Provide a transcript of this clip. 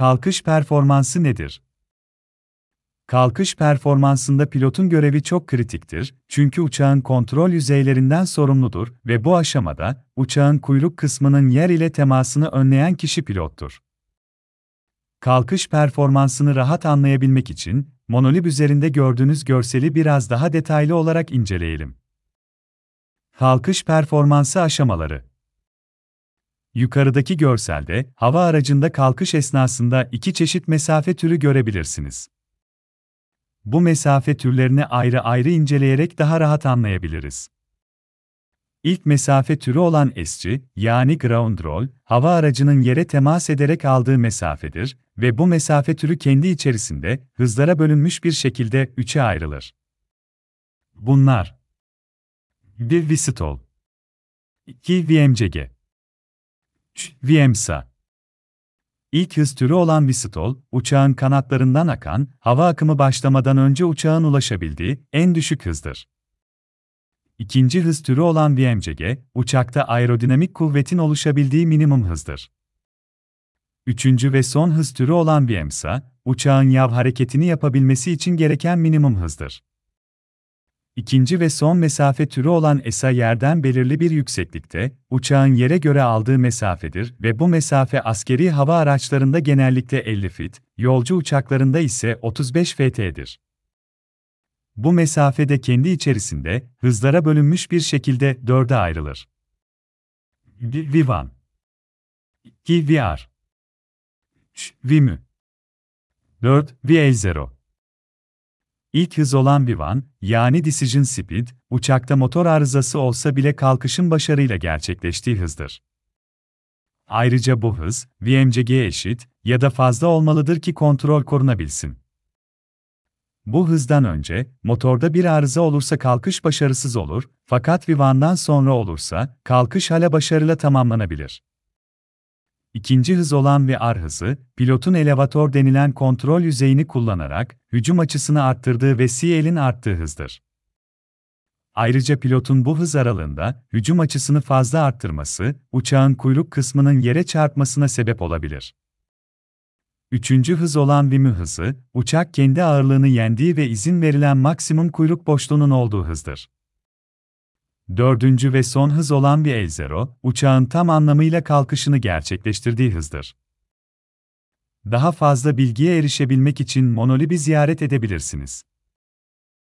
Kalkış performansı nedir? Kalkış performansında pilotun görevi çok kritiktir, çünkü uçağın kontrol yüzeylerinden sorumludur ve bu aşamada uçağın kuyruk kısmının yer ile temasını önleyen kişi pilottur. Kalkış performansını rahat anlayabilmek için monolib üzerinde gördüğünüz görseli biraz daha detaylı olarak inceleyelim. Kalkış performansı aşamaları Yukarıdaki görselde, hava aracında kalkış esnasında iki çeşit mesafe türü görebilirsiniz. Bu mesafe türlerini ayrı ayrı inceleyerek daha rahat anlayabiliriz. İlk mesafe türü olan esci, yani ground roll, hava aracının yere temas ederek aldığı mesafedir ve bu mesafe türü kendi içerisinde hızlara bölünmüş bir şekilde üçe ayrılır. Bunlar 1 VSTOL 2 VMCG 3 VMSA İlk hız türü olan VSTOL, uçağın kanatlarından akan, hava akımı başlamadan önce uçağın ulaşabildiği en düşük hızdır. İkinci hız türü olan VMCG, uçakta aerodinamik kuvvetin oluşabildiği minimum hızdır. Üçüncü ve son hız türü olan VMSA, uçağın yav hareketini yapabilmesi için gereken minimum hızdır. İkinci ve son mesafe türü olan ESA yerden belirli bir yükseklikte, uçağın yere göre aldığı mesafedir ve bu mesafe askeri hava araçlarında genellikle 50 fit, yolcu uçaklarında ise 35 ft'dir. Bu mesafede kendi içerisinde hızlara bölünmüş bir şekilde dörde ayrılır. V1 2 VR 3 VMÜ 4 VA0 İlk hız olan V1, yani Decision Speed, uçakta motor arızası olsa bile kalkışın başarıyla gerçekleştiği hızdır. Ayrıca bu hız, VMCG'ye eşit ya da fazla olmalıdır ki kontrol korunabilsin. Bu hızdan önce, motorda bir arıza olursa kalkış başarısız olur, fakat V1'dan sonra olursa, kalkış hala başarıyla tamamlanabilir. İkinci hız olan ve ar hızı, pilotun elevator denilen kontrol yüzeyini kullanarak hücum açısını arttırdığı ve CL'in arttığı hızdır. Ayrıca pilotun bu hız aralığında hücum açısını fazla arttırması, uçağın kuyruk kısmının yere çarpmasına sebep olabilir. Üçüncü hız olan Vimü hızı, uçak kendi ağırlığını yendiği ve izin verilen maksimum kuyruk boşluğunun olduğu hızdır. Dördüncü ve son hız olan bir L0, uçağın tam anlamıyla kalkışını gerçekleştirdiği hızdır. Daha fazla bilgiye erişebilmek için Monolib'i ziyaret edebilirsiniz.